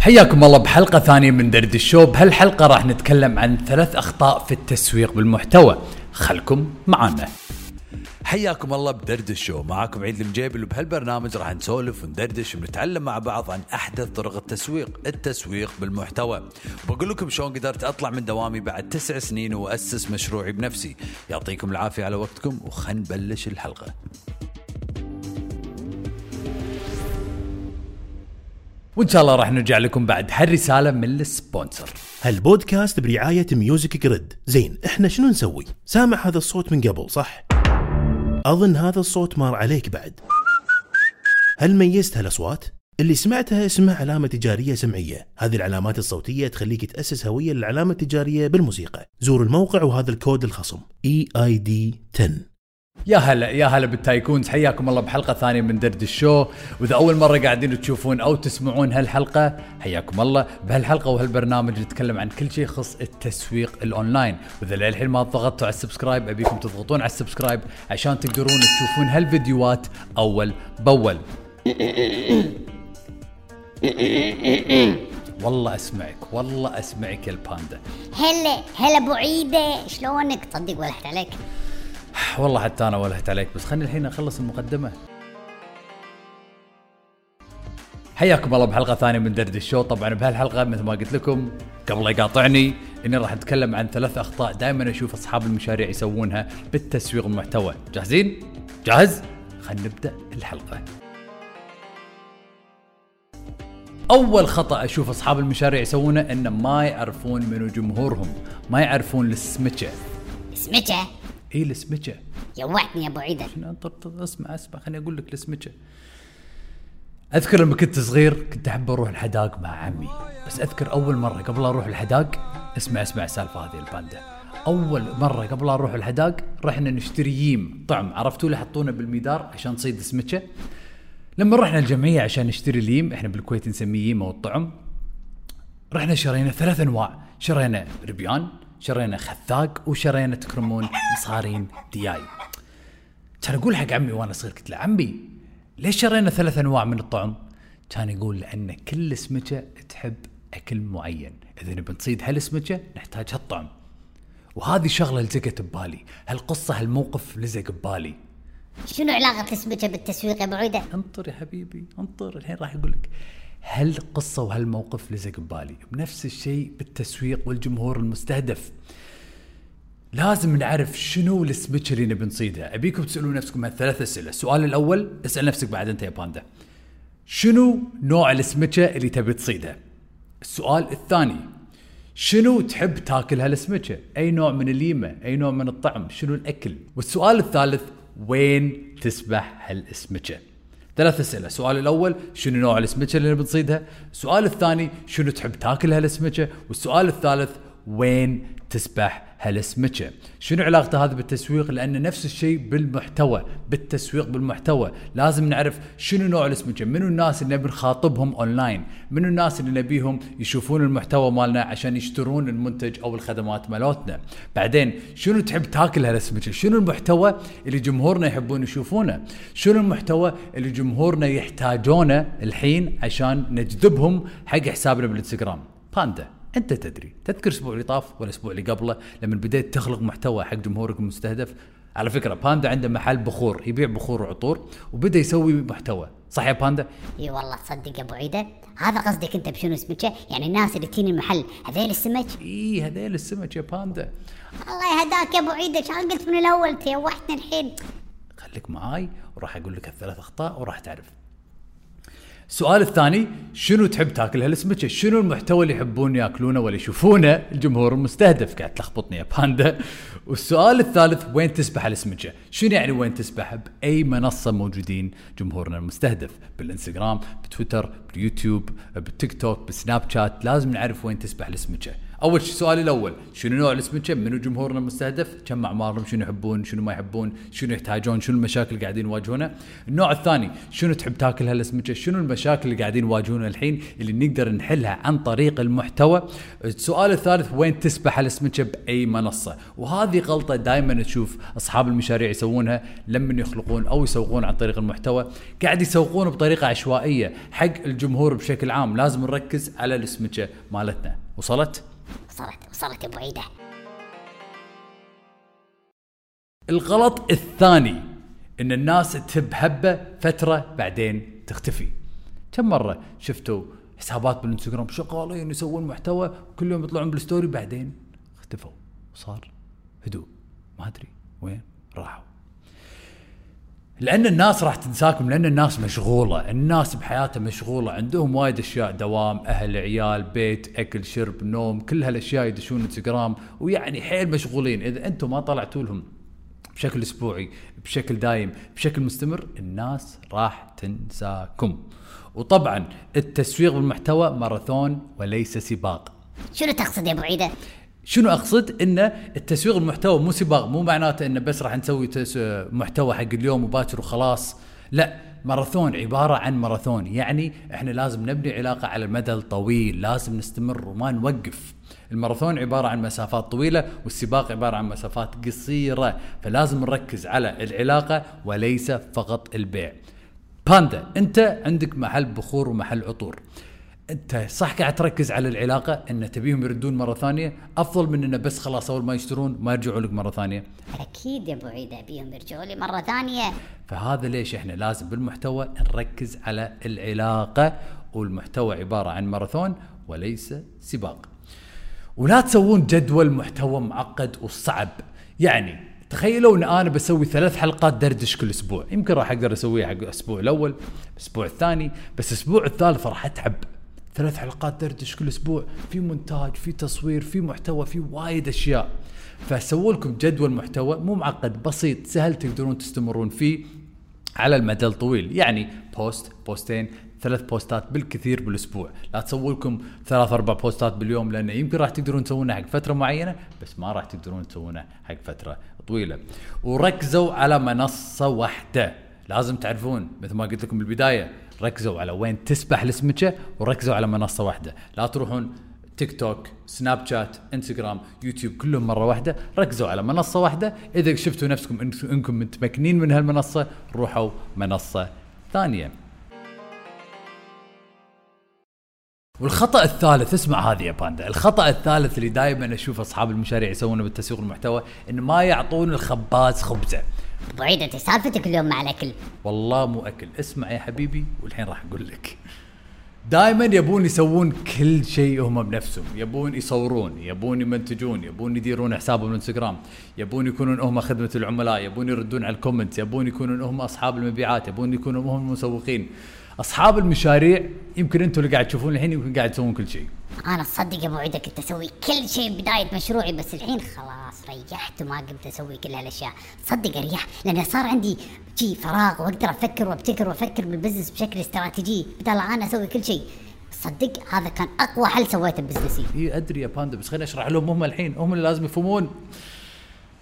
حياكم الله بحلقة ثانية من درد الشو. بهالحلقة راح نتكلم عن ثلاث أخطاء في التسويق بالمحتوى. خلكم معنا. حياكم الله بدرد الشو. معاكم عيد المجيبل وبهالبرنامج راح نسولف وندردش ونتعلم مع بعض عن أحدث طرق التسويق التسويق بالمحتوى. بقول لكم شلون قدرت أطلع من دوامي بعد تسع سنين وأسس مشروعي بنفسي. يعطيكم العافية على وقتكم وخل نبلش الحلقة. وإن شاء الله راح نرجع لكم بعد. هالرسالة من ال sponsor. هالبودكاست برعاية Music Grid. زين إحنا شنو نسوي؟ سامع هذا الصوت من قبل صح؟ أظن هذا الصوت مار عليك بعد. هل ميزت هالأصوات؟ اللي سمعتها اسمها علامة تجارية سمعية. هذه العلامات الصوتية تخليك تأسس هوية للعلامة التجارية بالموسيقى. زور الموقع وهذا الكود الخصم. EID 10 يا هلا يا هلا بال tycoons حياكم الله بحلقة ثانية من دردش شو. وإذا أول مرة قاعدين تشوفون أو تسمعون هالحلقة حياكم الله بهالحلقة وهالبرنامج نتكلم عن كل شيء يخص التسويق الأونلاين. وإذا للحين ما ضغطتوا على ال subscribe أبيكم تضغطون على ال subscribe عشان تقدرون تشوفون هالفيديوهات أول بأول. والله أسمعك والله أسمعك يا الباندا. هلا هلا أبو عيدة. شلونك؟ تصدق ولهت عليك. والله حتى أنا ولهت عليك بس خليني الحين اخلص المقدمة. حياكم الله بحلقة ثانية من درد الشو. طبعا بهالحلقة مثل ما قلت لكم قبل لا يقاطعني إني راح أتكلم عن ثلاث أخطاء دائما أشوف أصحاب المشاريع يسوونها بالتسويق المحتوى. جاهزين؟ جاهز؟ خلينا نبدأ الحلقة. أول خطأ أشوف أصحاب المشاريع يسوونه إن ما يعرفون منو جمهورهم ما يعرفون السمكة. سمكة؟ اي السمكه جوعتني يا أبو طب اسمع اسمع خليني أقول لك السمكه أذكر لما كنت صغير كنت أحب أروح الحداق مع عمي. بس أذكر أول مرة قبل أروح الحداق اسمع اسمع السالفه هذه الباندا. أول مرة قبل أروح الحداق رحنا نشتري ييم طعم عرفتوا اللي يحطونه بالميدار عشان تصيد سمكه لما رحنا الجمعية عشان نشتري اليم إحنا بالكويت نسميه ييم أو الطعم رحنا شرينا ثلاث أنواع. شرينا ربيان شرينا خثاق وشرينا تكرمون صارين دياي كان أقول حق عمي وأنا صغير قلت له عمي ليش شرينا ثلاث أنواع من الطعم؟ كان يقول لأن كل سمكه تحب أكل معين، إذا نبي نصيد هالسمكه نحتاج هالطعم. وهذه شغله لزقت ببالي، هالقصة هالموقف لزق ببالي. شنو علاقة السمكه بالتسويق يا ابو عيده انطر يا حبيبي انطر الحين راح أقول لك هالقصه وهالموقف لزق ببالي، بنفس الشيء بالتسويق والجمهور المستهدف. لازم نعرف شنو السمكه اللي نبي نصيدها، أبيكم تسألون نفسكم هالثلاث أسئلة، السؤال الأول اسأل نفسك بعد أنت يا باندا. شنو نوع السمكه اللي تبي تصيدها؟ السؤال الثاني شنو تحب تاكل هالسمكه؟ أي نوع من اليمه؟ أي نوع من الطعم؟ شنو الأكل؟ والسؤال الثالث وين تسبح هالسمكه؟ ثلاث أسئلة، السؤال الأول شنو نوع السمكة اللي نبي نصيدها؟ السؤال الثاني شنو تحب تاكل هالسمكة؟ والسؤال الثالث وين تسبح هالسمكه؟ شنو علاقته هذا بالتسويق؟ لأن نفس الشيء بالمحتوى، بالتسويق بالمحتوى، لازم نعرف شنو نوع السمكه، منو الناس اللي نبي نخاطبهم اونلاين، منو الناس اللي نبيهم يشوفون المحتوى مالنا عشان يشترون المنتج أو الخدمات مالتنا. بعدين شنو تحب تاكل هالسمكه؟ شنو المحتوى اللي جمهورنا يحبون يشوفونه؟ شنو المحتوى اللي جمهورنا يحتاجونه الحين عشان نجذبهم حق حسابنا بالانستغرام؟ باندا أنت تدري. تذكر الأسبوع اللي طاف ولا الأسبوع اللي قبله لما بديت تخلق محتوى حق جمهورك المستهدف؟ على فكرة باندا عنده محل بخور يبيع بخور وعطور وبدأ يسوي محتوى. صح يا باندا؟ إي والله تصدق يا أبو عيدة هذا قصدك أنت بشنو سمكه يعني الناس اللي تجيني المحل هذيل السمك إي هذيل السمك يا باندا. الله يهداك يا أبو عيدة شلون قلت من الأول؟ تيوحتنا الحين. خليك معاي وراح أقول لك الثلاث أخطاء وراح تعرف. السؤال الثاني شنو تحب تاكل هالسمكه؟ شنو المحتوى اللي يحبون ياكلونه ولا يشوفونه الجمهور المستهدف؟ قاعد تلخبطني يا باندا. والسؤال الثالث وين تسبح السمكه؟ شنو يعني وين تسبح؟ بأي منصة موجودين جمهورنا المستهدف؟ بالإنستغرام، بتويتر، باليوتيوب، بالتيك توك، بالسناب شات، لازم نعرف وين تسبح السمكه. أول شيء سؤالي الأول شنو نوع السمكه منو جمهورنا المستهدف كم أعمارهم؟ شنو يحبون؟ شنو ما يحبون؟ شنو يحتاجون؟ شنو المشاكل اللي قاعدين يواجهونها النوع الثاني شنو تحب تاكل هالسمكه شنو المشاكل اللي قاعدين يواجهونها الحين اللي نقدر نحلها عن طريق المحتوى؟ السؤال الثالث وين تسبح السمكه بأي منصة؟ وهذه غلطة دائما تشوف أصحاب المشاريع يسوونها لما يخلقون أو يسوقون عن طريق المحتوى. قاعد يسوقون بطريقة عشوائية حق الجمهور بشكل عام لازم نركز على السمكه مالتنا. وصلت؟ وصلت وصلت عيده الغلط الثاني إن الناس تهب هبة فترة بعدين تختفي. كم مرة شفتوا حسابات بالإنستغرام شغالين يسوون محتوى كل يوم يطلعون بالستوري بعدين اختفوا؟ صار هدوء. ما أدري وين راحوا. لأن الناس راح تنساكم لأن الناس مشغولة الناس بحياتها مشغولة عندهم وايد أشياء دوام أهل عيال بيت أكل شرب نوم كل هالأشياء يدشون إنستغرام ويعني حيل مشغولين. إذا أنتم ما طلعتوا لهم بشكل أسبوعي بشكل دايم بشكل مستمر الناس راح تنساكم. وطبعا التسويق بالمحتوى ماراثون وليس سباق. شنو تقصد يا أبو عيدة؟ شنو أقصد؟ إن التسويق المحتوى مو سباق مو معناته انه بس راح نسوي محتوى حق اليوم وباكر وخلاص. لا ماراثون عبارة عن ماراثون يعني إحنا لازم نبني علاقة على المدى الطويل لازم نستمر وما نوقف. الماراثون عبارة عن مسافات طويلة والسباق عبارة عن مسافات قصيرة فلازم نركز على العلاقة وليس فقط البيع. باندا أنت عندك محل بخور ومحل عطور. أنت صح قاعد تركز على العلاقة إن تبيهم يردون مرة ثانية؟ أفضل من إنه بس خلاص أول ما يشترون ما يرجعوا لك مرة ثانية. أكيد يا أبو عيده أبيهم يرجعوا لي مرة ثانية. فهذا ليش إحنا لازم بالمحتوى نركز على العلاقة والمحتوى عبارة عن ماراثون وليس سباق. ولا تسوون جدول محتوى معقد وصعب. يعني تخيلوا إن أنا بسوي ثلاث حلقات دردش كل أسبوع. يمكن راح أقدر أسويها حق الأسبوع الأول الأسبوع الثاني بس الأسبوع الثالث راح أتعب. ثلاث حلقات دردش كل أسبوع في مونتاج في تصوير في محتوى في وايد أشياء. فسووا لكم جدول محتوى مو معقد بسيط سهل تقدرون تستمرون فيه على المدى الطويل. يعني post بوستين ثلاث بوستات بالكثير بالأسبوع. لا تسووا لكم ثلاث أربع بوستات باليوم لأنه يمكن راح تقدرون تسوونها حق فترة معينة بس ما راح تقدرون تسوونها حق فترة طويلة. وركزوا على منصة واحدة. لازم تعرفون مثل ما قلت لكم بالبداية ركزوا على وين تسبح السمكه وركزوا على منصة واحدة. لا تروحون تيك توك سناب شات انستغرام يوتيوب كلهم مرة واحدة. ركزوا على منصة واحدة. إذا شفتوا نفسكم إنكم متمكنين من هالمنصة روحوا منصة ثانية. والخطأ الثالث اسمع هذه يا باندا الخطأ الثالث اللي دائما أشوف أصحاب المشاريع يسوونه بالتسويق المحتوى إن ما يعطون الخباز خبزة. ابو عيده أنت سالفتك اليوم مع الأكل. والله مو أكل. اسمع يا حبيبي والحين راح أقول لك. دائما يبون يسوون كل شيء هم بنفسهم. يبون يصورون يبون يمنتجون يبون يديرون حسابهم بالانستغرام يبون يكونون هم خدمة العملاء يبون يردون على ال comment يبون يكونون هم أصحاب المبيعات يبون يكونون هم المسوقين. أصحاب المشاريع يمكن أنتم اللي قاعد تشوفون الحين يمكن قاعد تسوون كل شيء. أنا تصدق يا أبو عيده كنت أسوي كل شيء بداية مشروعي بس الحين خلاص ريحت وما قمت أسوي كل هالأشياء. صدق اريح لأن صار عندي شي فراغ وأقدر أفكر وأبتكر وأفكر بال business بشكل استراتيجي بدل أنا أسوي كل شيء. صدق هذا كان أقوى حل سويته ببزنسي. إي أدري يا باندا بس خليني أشرح لهم هم الحين هم اللي لازم يفهمون.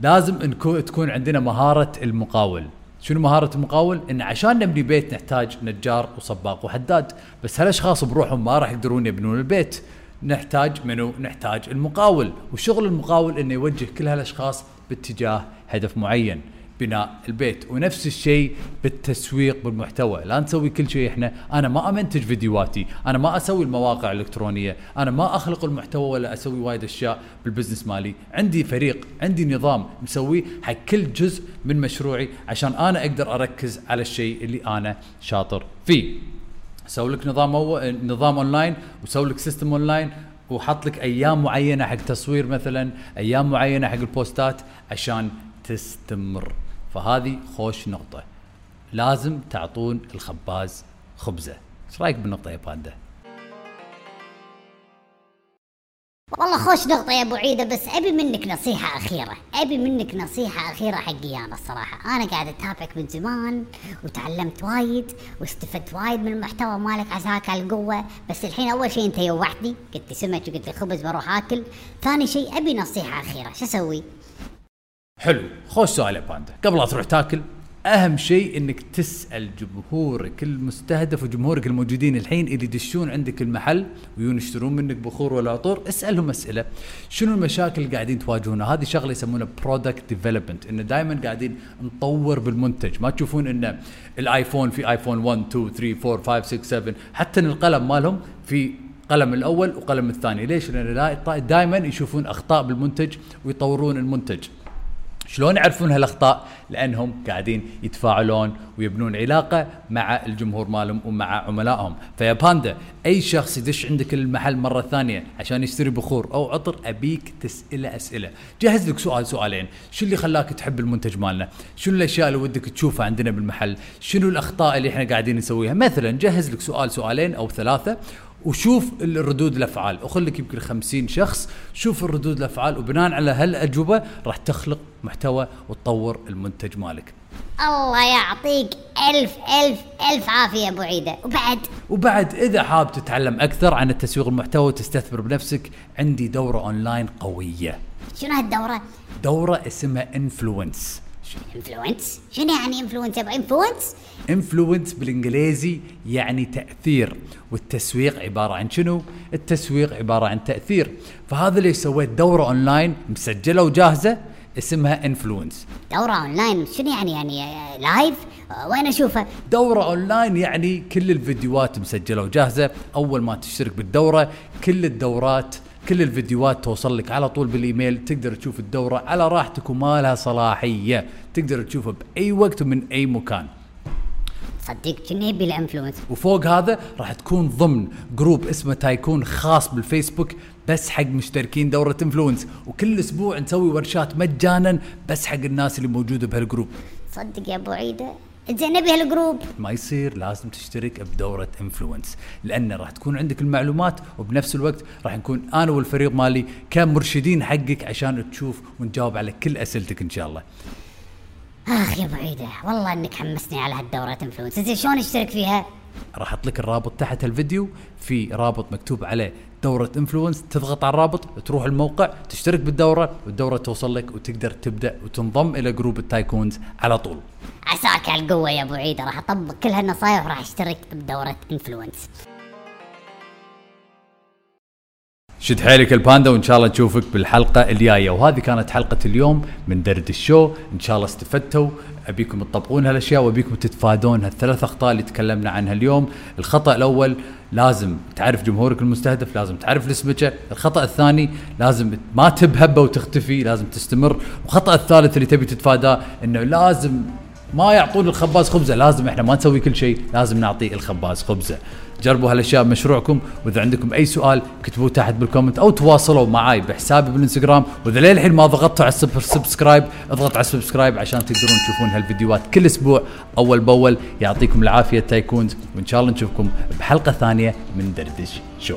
لازم تكون عندنا مهارة المقاول. شنو مهارة المقاول؟ إن عشان نبني بيت نحتاج نجار وسباق وحداد، بس هالأشخاص بروحهم ما راح يقدرون يبنون البيت. نحتاج منو؟ نحتاج المقاول، وشغل المقاول إنه يوجه كل هالأشخاص باتجاه هدف معين. بناء البيت. ونفس الشيء بالتسويق بالمحتوى. لا نسوي كل شيء إحنا. أنا ما أمنتج فيديوهاتي. أنا ما أسوي المواقع الإلكترونية. أنا ما أخلق المحتوى ولا أسوي وايد أشياء بالبزنس مالي. عندي فريق عندي نظام مسويه حق كل جزء من مشروعي عشان أنا أقدر أركز على الشيء اللي أنا شاطر فيه. أسوي لك نظام أو... نظام أونلاين وسوي لك system online وحط لك أيام معينة حق تصوير مثلا أيام معينة حق البوستات عشان تستمر. فهذه خوش نقطة. لازم تعطون الخباز خبزة. إيش رأيك بالنقطة يا باندا؟ والله خوش نقطة يا أبو عيدة بس أبي منك نصيحة أخيرة، أبي منك نصيحة أخيرة حقي أنا الصراحة، أنا قاعد أتابعك من زمان وتعلمت وايد واستفدت وايد من المحتوى مالك عساك على القوة، بس الحين أول شيء أنت يوعتني، قلت لي سمك وقلت لي خبز بروح آكل، ثاني شيء أبي نصيحة أخيرة، شو أسوي؟ حلو خوش سؤال يا باندا. قبل لا تروح تاكل أهم شيء إنك تسأل جمهورك المستهدف وجمهورك الموجودين الحين اللي يدشون عندك المحل ويون يشترون منك بخور ولا عطور اسألهم أسئلة. شنو المشاكل اللي قاعدين تواجهونها؟ هذه شغلة يسمونها product development إنه دائما قاعدين نطور بالمنتج. ما تشوفون ان الآيفون في آيفون 1 2 3 4 5 6 7 حتى القلم مالهم في قلم الأول وقلم الثاني. ليش؟ لأن دائما يشوفون أخطاء بالمنتج ويطورون المنتج. شلون يعرفون هالأخطاء؟ لأنهم قاعدين يتفاعلون ويبنون علاقة مع الجمهور مالهم ومع عملائهم، فيا باندا أي شخص يدش عندك المحل مرة ثانية عشان يشتري بخور أو عطر أبيك تسأله أسئلة، جهز لك سؤال سؤالين، شو اللي خلاك تحب المنتج مالنا؟ شنو الأشياء اللي ودك تشوفها عندنا بالمحل؟ شنو الأخطاء اللي إحنا قاعدين نسويها؟ مثلا جهز لك سؤال سؤالين أو ثلاثة وشوف الردود الأفعال. وخلك يمكن 50 شخص شوف الردود الأفعال وبناء على هالأجوبة راح تخلق محتوى وتطور المنتج مالك. الله يعطيك ألف ألف ألف عافية أبو عيدة. وبعد؟ وبعد إذا حاب تتعلم أكثر عن التسويق المحتوى وتستثمر بنفسك عندي دورة أونلاين قوية. شنو هالدورة؟ دورة اسمها انفلونس انفلونس شنو يعني انفلونس يا انفلونس انفلونس بالإنجليزي يعني تأثير والتسويق عبارة عن شنو؟ التسويق عبارة عن تأثير. فهذا اللي سويت دورة اونلاين مسجلة وجاهزة اسمها انفلونس دورة اونلاين شنو يعني؟ يعني live وين اشوفها دورة اونلاين يعني كل الفيديوهات مسجلة وجاهزة. أول ما تشترك بالدورة كل الدورات كل الفيديوهات توصل لك على طول بالإيميل تقدر تشوف الدورة على راحتك وما لها صلاحية. تقدر تشوفها بأي وقت ومن أي مكان. صدق كني يبي ال influence وفوق هذا راح تكون ضمن group اسمه tycoon خاص بالفيسبوك بس حق مشتركين دورة influence. وكل أسبوع نسوي ورشات مجانا بس حق الناس اللي موجودة بهال group. صدق يا أبو عيدة زين نبي هال group. ما يصير لازم تشترك بدورة influence لأن راح تكون عندك المعلومات وبنفس الوقت راح نكون أنا والفريق مالي كمرشدين حقك عشان تشوف ونجاوب على كل أسئلتك إن شاء الله. أخ يا ابو عيده والله إنك حمسني على هالدورة influence. زين شلون أشترك فيها؟ راح أحط لك الرابط تحت الفيديو. في رابط مكتوب عليه دورة influence تضغط على الرابط تروح الموقع تشترك بالدورة والدورة توصل لك وتقدر تبدأ وتنضم إلى group ال tycoons على طول. عساك على القوة يا أبو عيده راح أطبق كل هالنصايح وراح أشترك بدورة influence شد حيلك الباندا وإن شاء الله نشوفك بالحلقة الجاية. وهذه كانت حلقة اليوم من دردش شو. إن شاء الله استفدتوا. أبيكم تطبقون هالأشياء وأبيكم تتفادون هالثلاث أخطاء اللي تكلمنا عنها اليوم. الخطأ الأول لازم تعرف جمهورك المستهدف لازم تعرف السمكه الخطأ الثاني لازم ما تبهبه وتختفي لازم تستمر. والخطأ الثالث اللي تبي تتفاداه إنه لازم ما يعطون الخباز خبزة. لازم إحنا ما نسوي كل شيء لازم نعطي الخباز خبزة. جربوا هالأشياء بمشروعكم. وإذا عندكم أي سؤال كتبوه تحت بال comment أو تواصلوا معي بحسابي بالإنستغرام. وإذا للحين ما ضغطتوا على ال subscribe اضغط على ال subscribe عشان تقدرون تشوفون هالفيديوهات كل أسبوع أول بأول. يعطيكم العافية tycoons وإن شاء الله نشوفكم بحلقة ثانية من دردش شو.